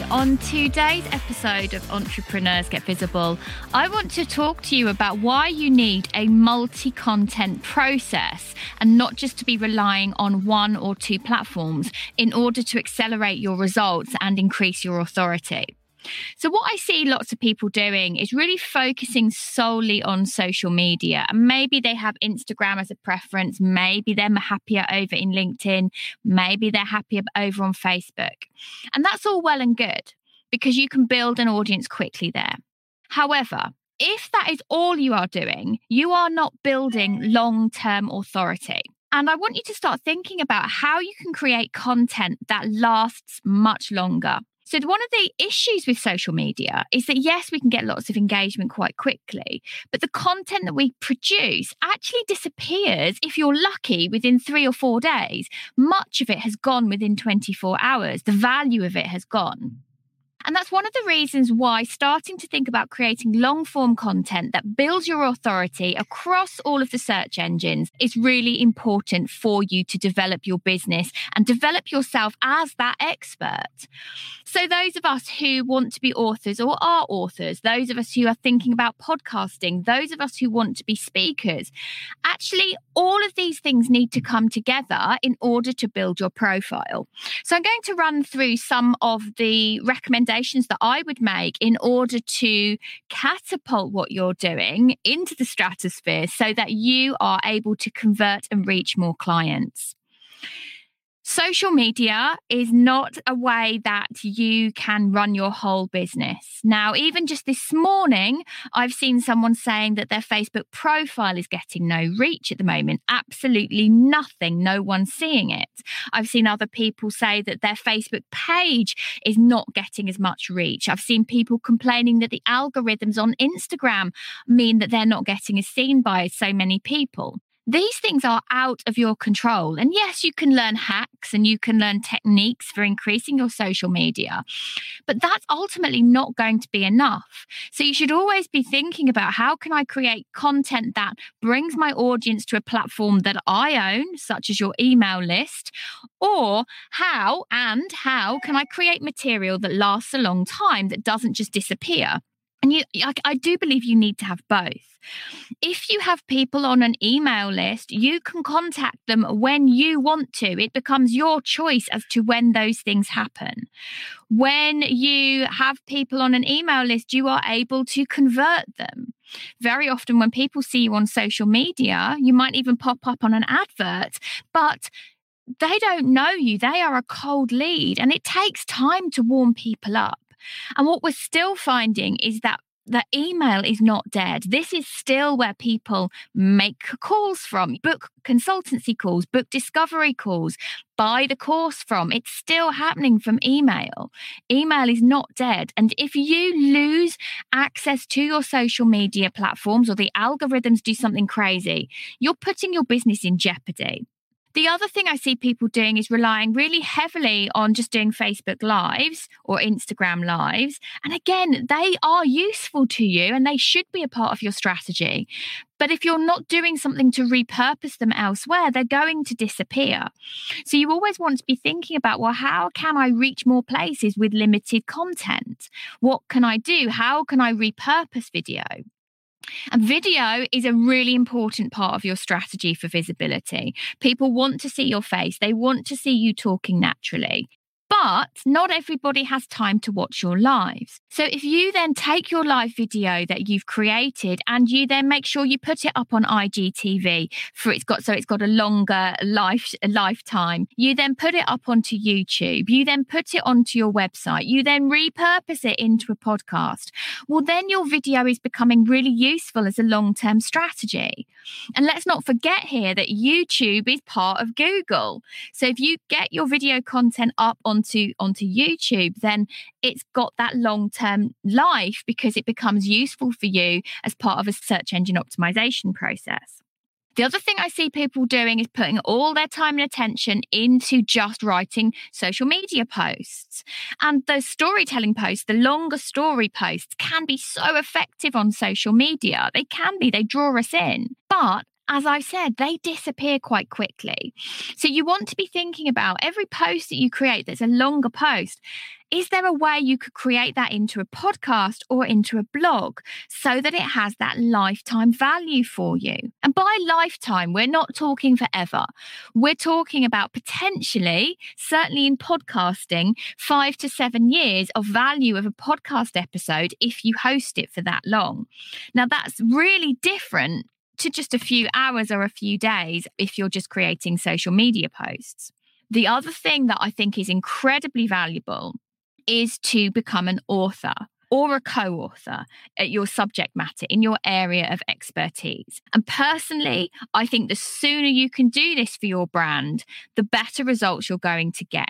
On today's episode of Entrepreneurs Get Visible, I want to talk to you about why you need a multi content process and not just to be relying on one or two platforms in order to accelerate your results and increase your authority. So, what I see lots of people doing is really focusing solely on social media. And maybe they have Instagram as a preference. Maybe they're happier over in LinkedIn. Maybe they're happier over on Facebook. And that's all well and good because you can build an audience quickly there. However, if that is all you are doing, you are not building long term authority. And I want you to start thinking about how you can create content that lasts much longer. So, one of the issues with social media is that, yes, we can get lots of engagement quite quickly, but the content that we produce actually disappears if you're lucky within three or four days. Much of it has gone within 24 hours. The value of it has gone. And that's one of the reasons why starting to think about creating long form content that builds your authority across all of the search engines is really important for you to develop your business and develop yourself as that expert. So, those of us who want to be authors or are authors, those of us who are thinking about podcasting, those of us who want to be speakers, actually, all of these things need to come together in order to build your profile. So, I'm going to run through some of the recommendations recommendations that I would make in order to catapult what you're doing into the stratosphere so that you are able to convert and reach more clients. Social media is not a way that you can run your whole business. Now, even just this morning, I've seen someone saying that their Facebook profile is getting no reach at the moment. Absolutely nothing. No one's seeing it. I've seen other people say that their Facebook page is not getting as much reach. I've seen people complaining that the algorithms on Instagram mean that they're not getting as seen by so many people. These things are out of your control. And yes, you can learn hacks and you can learn techniques for increasing your social media, but that's ultimately not going to be enough. So you should always be thinking about how can I create content that brings my audience to a platform that I own, such as your email list, or how and how can I create material that lasts a long time that doesn't just disappear? And you, I, I, do believe you need to have both. If you have people on an email list, you can contact them when you want to. It becomes your choice as to when those things happen. When you have people on an email list, you are able to convert them. Very often, when people see you on social media, you might even pop up on an advert, but they don't know you. They are a cold lead, and it takes time to warm people up. And what we're still finding is that the email is not dead. This is still where people make calls from, book consultancy calls, book discovery calls, buy the course from. It's still happening from email. Email is not dead. And if you lose access to your social media platforms or the algorithms do something crazy, you're putting your business in jeopardy. The other thing I see people doing is relying really heavily on just doing Facebook Lives or Instagram Lives. And again, they are useful to you and they should be a part of your strategy. But if you're not doing something to repurpose them elsewhere, they're going to disappear. So you always want to be thinking about, well, how can I reach more places with limited content? What can I do? How can I repurpose video? And video is a really important part of your strategy for visibility. People want to see your face, they want to see you talking naturally. But not everybody has time to watch your lives. So if you then take your live video that you've created and you then make sure you put it up on IGTV for it's got so it's got a longer life lifetime, you then put it up onto YouTube, you then put it onto your website, you then repurpose it into a podcast. Well, then your video is becoming really useful as a long-term strategy. And let's not forget here that YouTube is part of Google. So if you get your video content up onto onto onto YouTube, then it's got that long-term life because it becomes useful for you as part of a search engine optimization process. The other thing I see people doing is putting all their time and attention into just writing social media posts. And those storytelling posts, the longer story posts, can be so effective on social media. They can be, they draw us in. But as I said, they disappear quite quickly. So you want to be thinking about every post that you create that's a longer post. Is there a way you could create that into a podcast or into a blog so that it has that lifetime value for you? And by lifetime, we're not talking forever. We're talking about potentially, certainly in podcasting, five to seven years of value of a podcast episode if you host it for that long. Now, that's really different to just a few hours or a few days if you're just creating social media posts. The other thing that I think is incredibly valuable is to become an author or a co author at your subject matter in your area of expertise. And personally, I think the sooner you can do this for your brand, the better results you're going to get.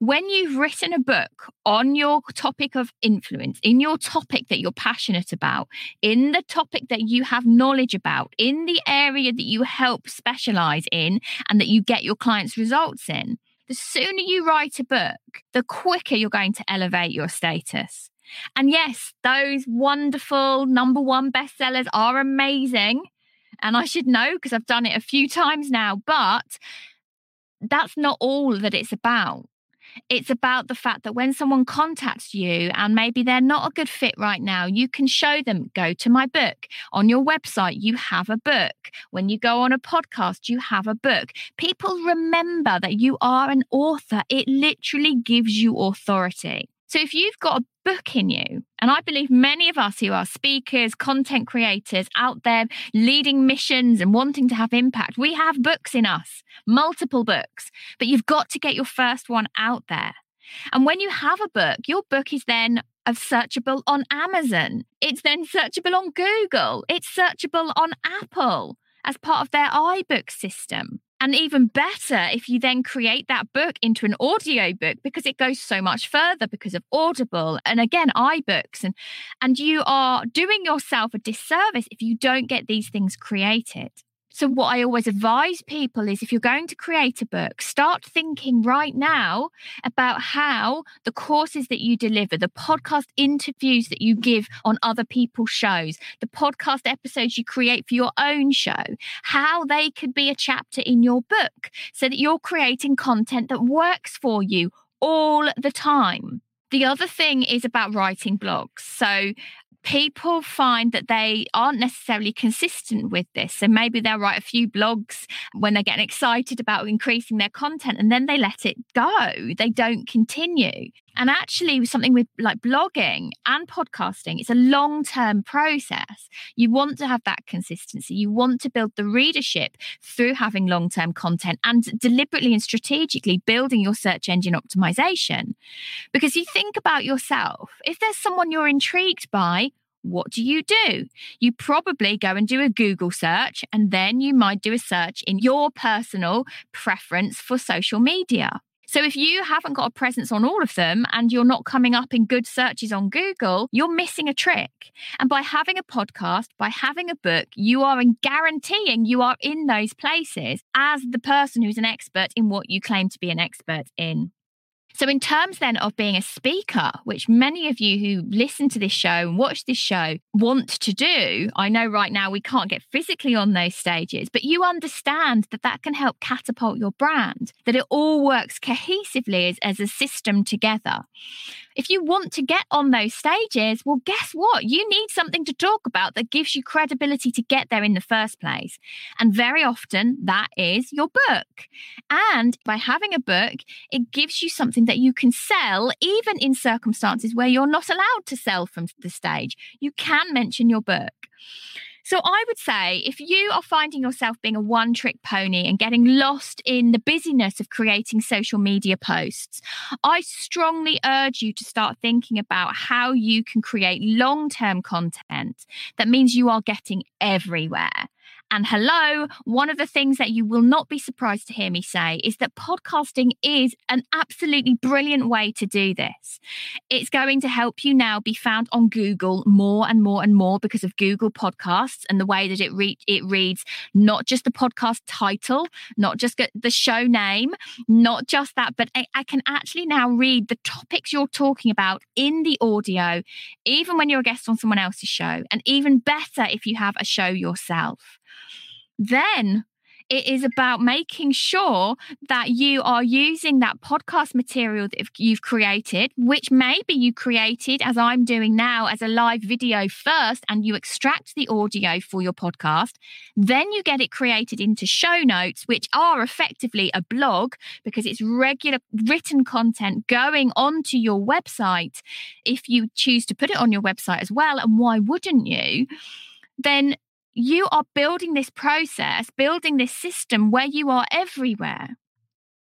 When you've written a book on your topic of influence, in your topic that you're passionate about, in the topic that you have knowledge about, in the area that you help specialize in, and that you get your clients' results in, the sooner you write a book, the quicker you're going to elevate your status. And yes, those wonderful number one bestsellers are amazing. And I should know because I've done it a few times now, but that's not all that it's about. It's about the fact that when someone contacts you and maybe they're not a good fit right now, you can show them, go to my book. On your website, you have a book. When you go on a podcast, you have a book. People remember that you are an author. It literally gives you authority. So if you've got a book in you, and I believe many of us who are speakers, content creators out there leading missions and wanting to have impact, we have books in us, multiple books, but you've got to get your first one out there. And when you have a book, your book is then searchable on Amazon. It's then searchable on Google. It's searchable on Apple as part of their iBook system. And even better if you then create that book into an audio book because it goes so much further because of Audible and again iBooks and and you are doing yourself a disservice if you don't get these things created. So, what I always advise people is if you're going to create a book, start thinking right now about how the courses that you deliver, the podcast interviews that you give on other people's shows, the podcast episodes you create for your own show, how they could be a chapter in your book so that you're creating content that works for you all the time. The other thing is about writing blogs. So, people find that they aren't necessarily consistent with this. So maybe they'll write a few blogs when they're getting excited about increasing their content and then they let it go. They don't continue. And actually, something with like blogging and podcasting, it's a long term process. You want to have that consistency. You want to build the readership through having long term content and deliberately and strategically building your search engine optimization. Because you think about yourself, if there's someone you're intrigued by, what do you do? You probably go and do a Google search, and then you might do a search in your personal preference for social media. So if you haven't got a presence on all of them and you're not coming up in good searches on Google, you're missing a trick. And by having a podcast, by having a book, you are guaranteeing you are in those places as the person who's an expert in what you claim to be an expert in. So, in terms then of being a speaker, which many of you who listen to this show and watch this show want to do, I know right now we can't get physically on those stages, but you understand that that can help catapult your brand, that it all works cohesively as, as a system together. If you want to get on those stages, well, guess what? You need something to talk about that gives you credibility to get there in the first place. And very often that is your book. And by having a book, it gives you something that you can sell, even in circumstances where you're not allowed to sell from the stage. You can mention your book. So I would say if you are finding yourself being a one trick pony and getting lost in the busyness of creating social media posts, I strongly urge you to start thinking about how you can create long term content that means you are getting everywhere And hello, one of the things that you will not be surprised to hear me say is that podcasting is an absolutely brilliant way to do this. It's going to help you now be found on Google more and more and more because of Google Podcasts and the way that it re- it reads not just the podcast title, not just the show name, not just that, but I, I can actually now read the topics you're talking about in the audio, even when you're a guest on someone else's show, and even better if you have a show yourself. Then it is about making sure that you are using that podcast material that you've created, which maybe you created as I'm doing now as a live video first, and you extract the audio for your podcast. Then you get it created into show notes, which are effectively a blog because it's regular written content going onto your website if you choose to put it on your website as well. And why wouldn't you? Then you are building this process, building this system where you are everywhere.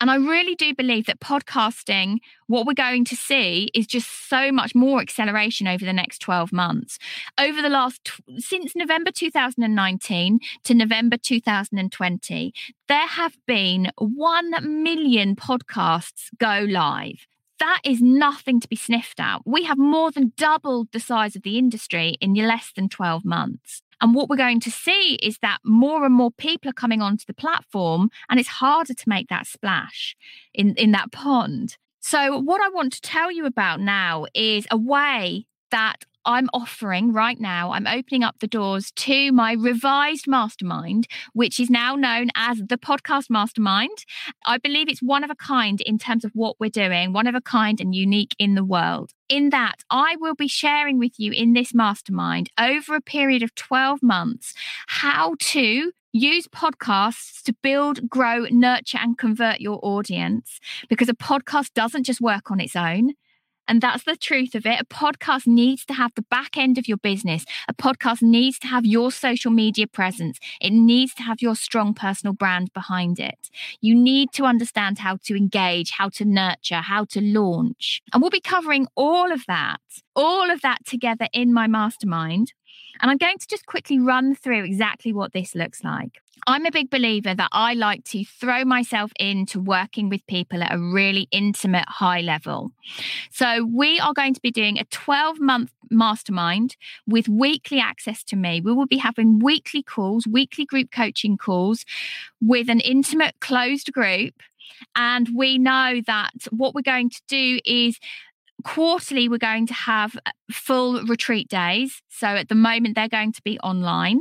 And I really do believe that podcasting, what we're going to see is just so much more acceleration over the next 12 months. Over the last, since November 2019 to November 2020, there have been 1 million podcasts go live. That is nothing to be sniffed at. We have more than doubled the size of the industry in less than 12 months. And what we're going to see is that more and more people are coming onto the platform, and it's harder to make that splash in, in that pond. So, what I want to tell you about now is a way that I'm offering right now, I'm opening up the doors to my revised mastermind, which is now known as the Podcast Mastermind. I believe it's one of a kind in terms of what we're doing, one of a kind and unique in the world. In that, I will be sharing with you in this mastermind over a period of 12 months how to use podcasts to build, grow, nurture, and convert your audience because a podcast doesn't just work on its own. And that's the truth of it. A podcast needs to have the back end of your business. A podcast needs to have your social media presence. It needs to have your strong personal brand behind it. You need to understand how to engage, how to nurture, how to launch. And we'll be covering all of that, all of that together in my mastermind. And I'm going to just quickly run through exactly what this looks like. I'm a big believer that I like to throw myself into working with people at a really intimate, high level. So, we are going to be doing a 12 month mastermind with weekly access to me. We will be having weekly calls, weekly group coaching calls with an intimate, closed group. And we know that what we're going to do is quarterly we're going to have full retreat days so at the moment they're going to be online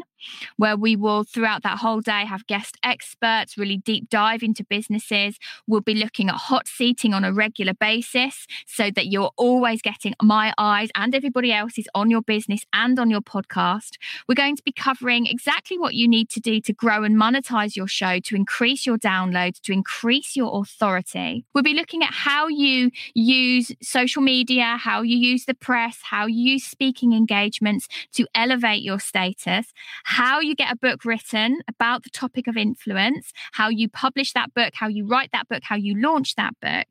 where we will, throughout that whole day, have guest experts really deep dive into businesses. We'll be looking at hot seating on a regular basis so that you're always getting my eyes and everybody else's on your business and on your podcast. We're going to be covering exactly what you need to do to grow and monetize your show, to increase your downloads, to increase your authority. We'll be looking at how you use social media, how you use the press, how you use speaking engagements to elevate your status how you get a book written about the topic of influence, how you publish that book, how you write that book, how you launch that book.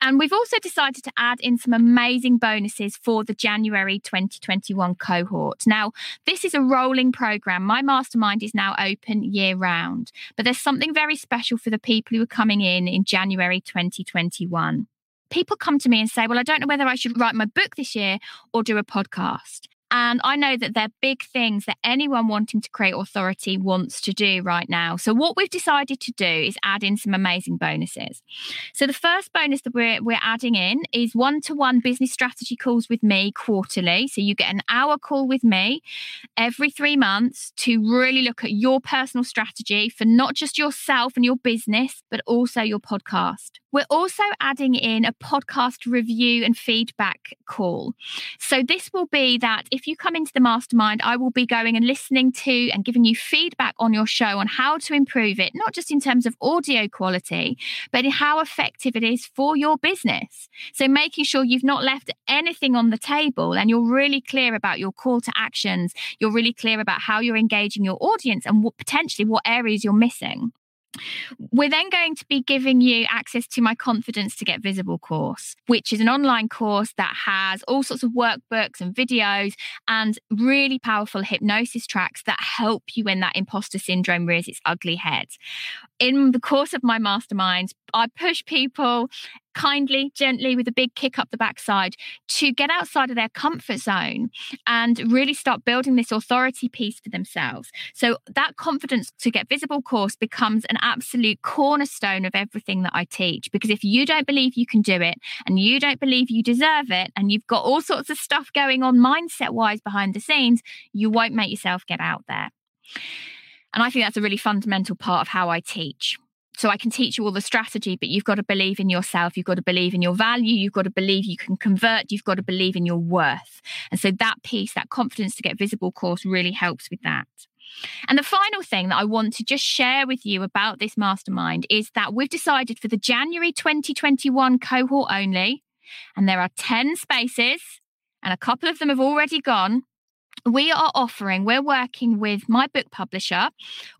And we've also decided to add in some amazing bonuses for the January 2021 cohort. Now, this is a rolling program. My mastermind is now open year round, but there's something very special for the people who are coming in in January 2021 people come to me and say, Well, I don't know whether I should write my book this year or do a podcast. And I know that they're big things that anyone wanting to create authority wants to do right now. So, what we've decided to do is add in some amazing bonuses. So, the first bonus that we're, we're adding in is one to one business strategy calls with me quarterly. So, you get an hour call with me every three months to really look at your personal strategy for not just yourself and your business, but also your podcast. We're also adding in a podcast review and feedback call. So, this will be that if you come into the mastermind, I will be going and listening to and giving you feedback on your show on how to improve it, not just in terms of audio quality, but in how effective it is for your business. So, making sure you've not left anything on the table and you're really clear about your call to actions, you're really clear about how you're engaging your audience and what potentially what areas you're missing. We're then going to be giving you access to my Confidence to Get Visible course, which is an online course that has all sorts of workbooks and videos and really powerful hypnosis tracks that help you when that imposter syndrome rears its ugly head. In the course of my masterminds, I push people kindly, gently, with a big kick up the backside to get outside of their comfort zone and really start building this authority piece for themselves. So that confidence to get visible course becomes an absolute cornerstone of everything that I teach. Because if you don't believe you can do it and you don't believe you deserve it, and you've got all sorts of stuff going on mindset wise behind the scenes, you won't make yourself get out there. And I think that's a really fundamental part of how I teach. So I can teach you all the strategy, but you've got to believe in yourself. You've got to believe in your value. You've got to believe you can convert. You've got to believe in your worth. And so that piece, that confidence to get visible course really helps with that. And the final thing that I want to just share with you about this mastermind is that we've decided for the January 2021 cohort only, and there are 10 spaces, and a couple of them have already gone we are offering, we're working with my book publisher,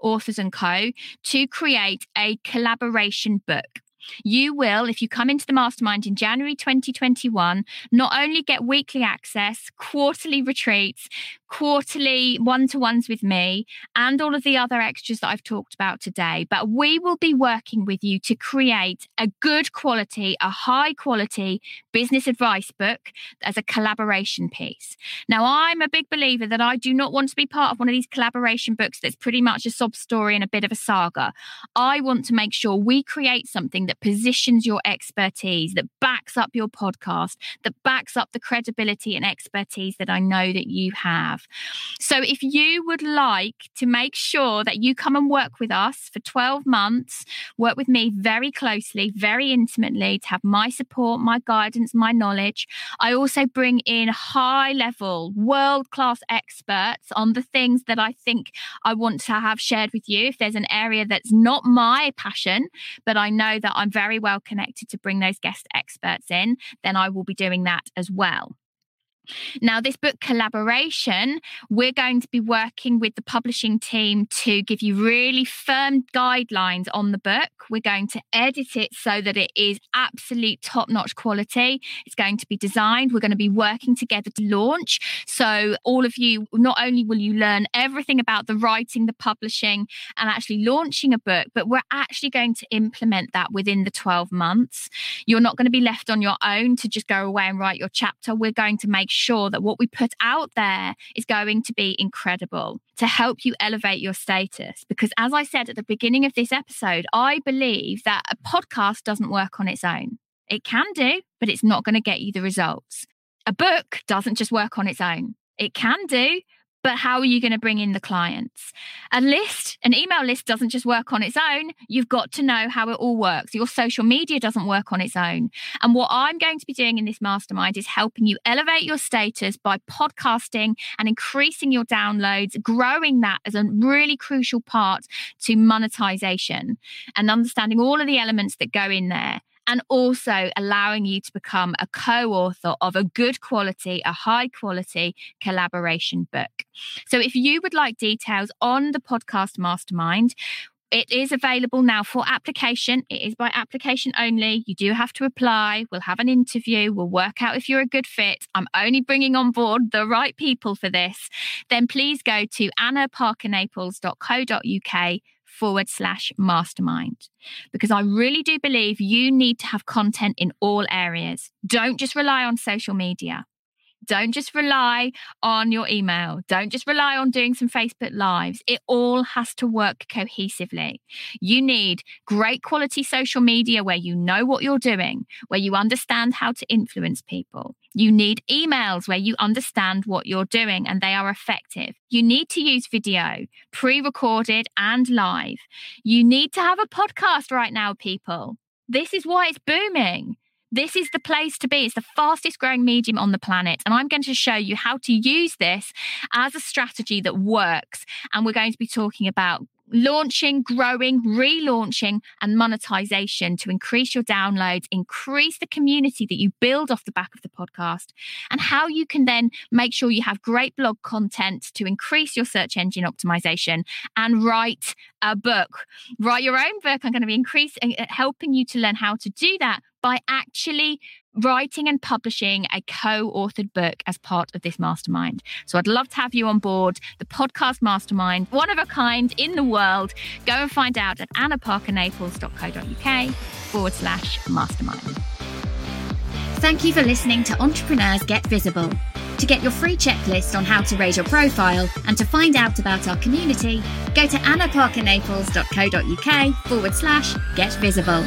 Authors and Co., to create a collaboration book. You will, if you come into the mastermind in January 2021, not only get weekly access, quarterly retreats, quarterly one to ones with me, and all of the other extras that I've talked about today, but we will be working with you to create a good quality, a high quality business advice book as a collaboration piece. Now, I'm a big believer that I do not want to be part of one of these collaboration books that's pretty much a sob story and a bit of a saga. I want to make sure we create something that positions your expertise, that backs up your podcast, that backs up the credibility and expertise that I know that you have. So if you would like to make sure that you come and work with us for 12 months, work with me very closely, very intimately to have my support, my guidance, my knowledge. I also bring in high level, world class experts on the things that I think I want to have shared with you. If there's an area that's not my passion, but I know that I'm very well connected to bring those guest experts in, then I will be doing that as well. Now, this book collaboration, we're going to be working with the publishing team to give you really firm guidelines on the book. We're going to edit it so that it is absolute top notch quality. It's going to be designed. We're going to be working together to launch. So, all of you, not only will you learn everything about the writing, the publishing, and actually launching a book, but we're actually going to implement that within the 12 months. You're not going to be left on your own to just go away and write your chapter. We're going to make sure that what we put out there is going to be incredible to help you elevate your status. Because as I said at the beginning of this episode, I believe that a podcast doesn't work on its own. It can do, but it's not going to get you the results. A book doesn't just work on its own. It can do, but how are you going to bring in the clients? A list, an email list doesn't just work on its own. You've got to know how it all works. Your social media doesn't work on its own. And what I'm going to be doing in this mastermind is helping you elevate your status by podcasting and increasing your downloads, growing that as a really crucial part to monetization and understanding all of the elements that go in there and also allowing you to become a co author of a good quality, a high quality collaboration book. So, if you would like details on the podcast mastermind, it is available now for application. It is by application only. You do have to apply. We'll have an interview. We'll work out if you're a good fit. I'm only bringing on board the right people for this. Then please go to annaparkernaples.co.uk forward slash mastermind. Because I really do believe you need to have content in all areas. Don't just rely on social media. Don't just rely on your email. Don't just rely on doing some Facebook Lives. It all has to work cohesively. You need great quality social media where you know what you're doing, where you understand how to influence people. You need emails where you understand what you're doing and they are effective. You need to use video, pre recorded and live. You need to have a podcast right now, people. This is why it's booming. This is the place to be. It's the fastest growing medium on the planet. And I'm going to show you how to use this as a strategy that works. And we're going to be talking about launching, growing, relaunching, and monetization to increase your downloads, increase the community that you build off the back of the podcast, and how you can then make sure you have great blog content to increase your search engine optimization and write a book. Write your own book. I'm going to be increasing, uh, helping you to learn how to do that by actually writing and publishing a co authored book as part of this mastermind. So I'd love to have you on board the podcast mastermind, one of a kind in the world. Go and find out at annaparkernaples.co.uk forward slash mastermind. Thank you for listening to Entrepreneurs Get Visible. To get your free checklist on how to raise your profile and to find out about our community, go to annaparkernaples.co.uk forward slash get visible.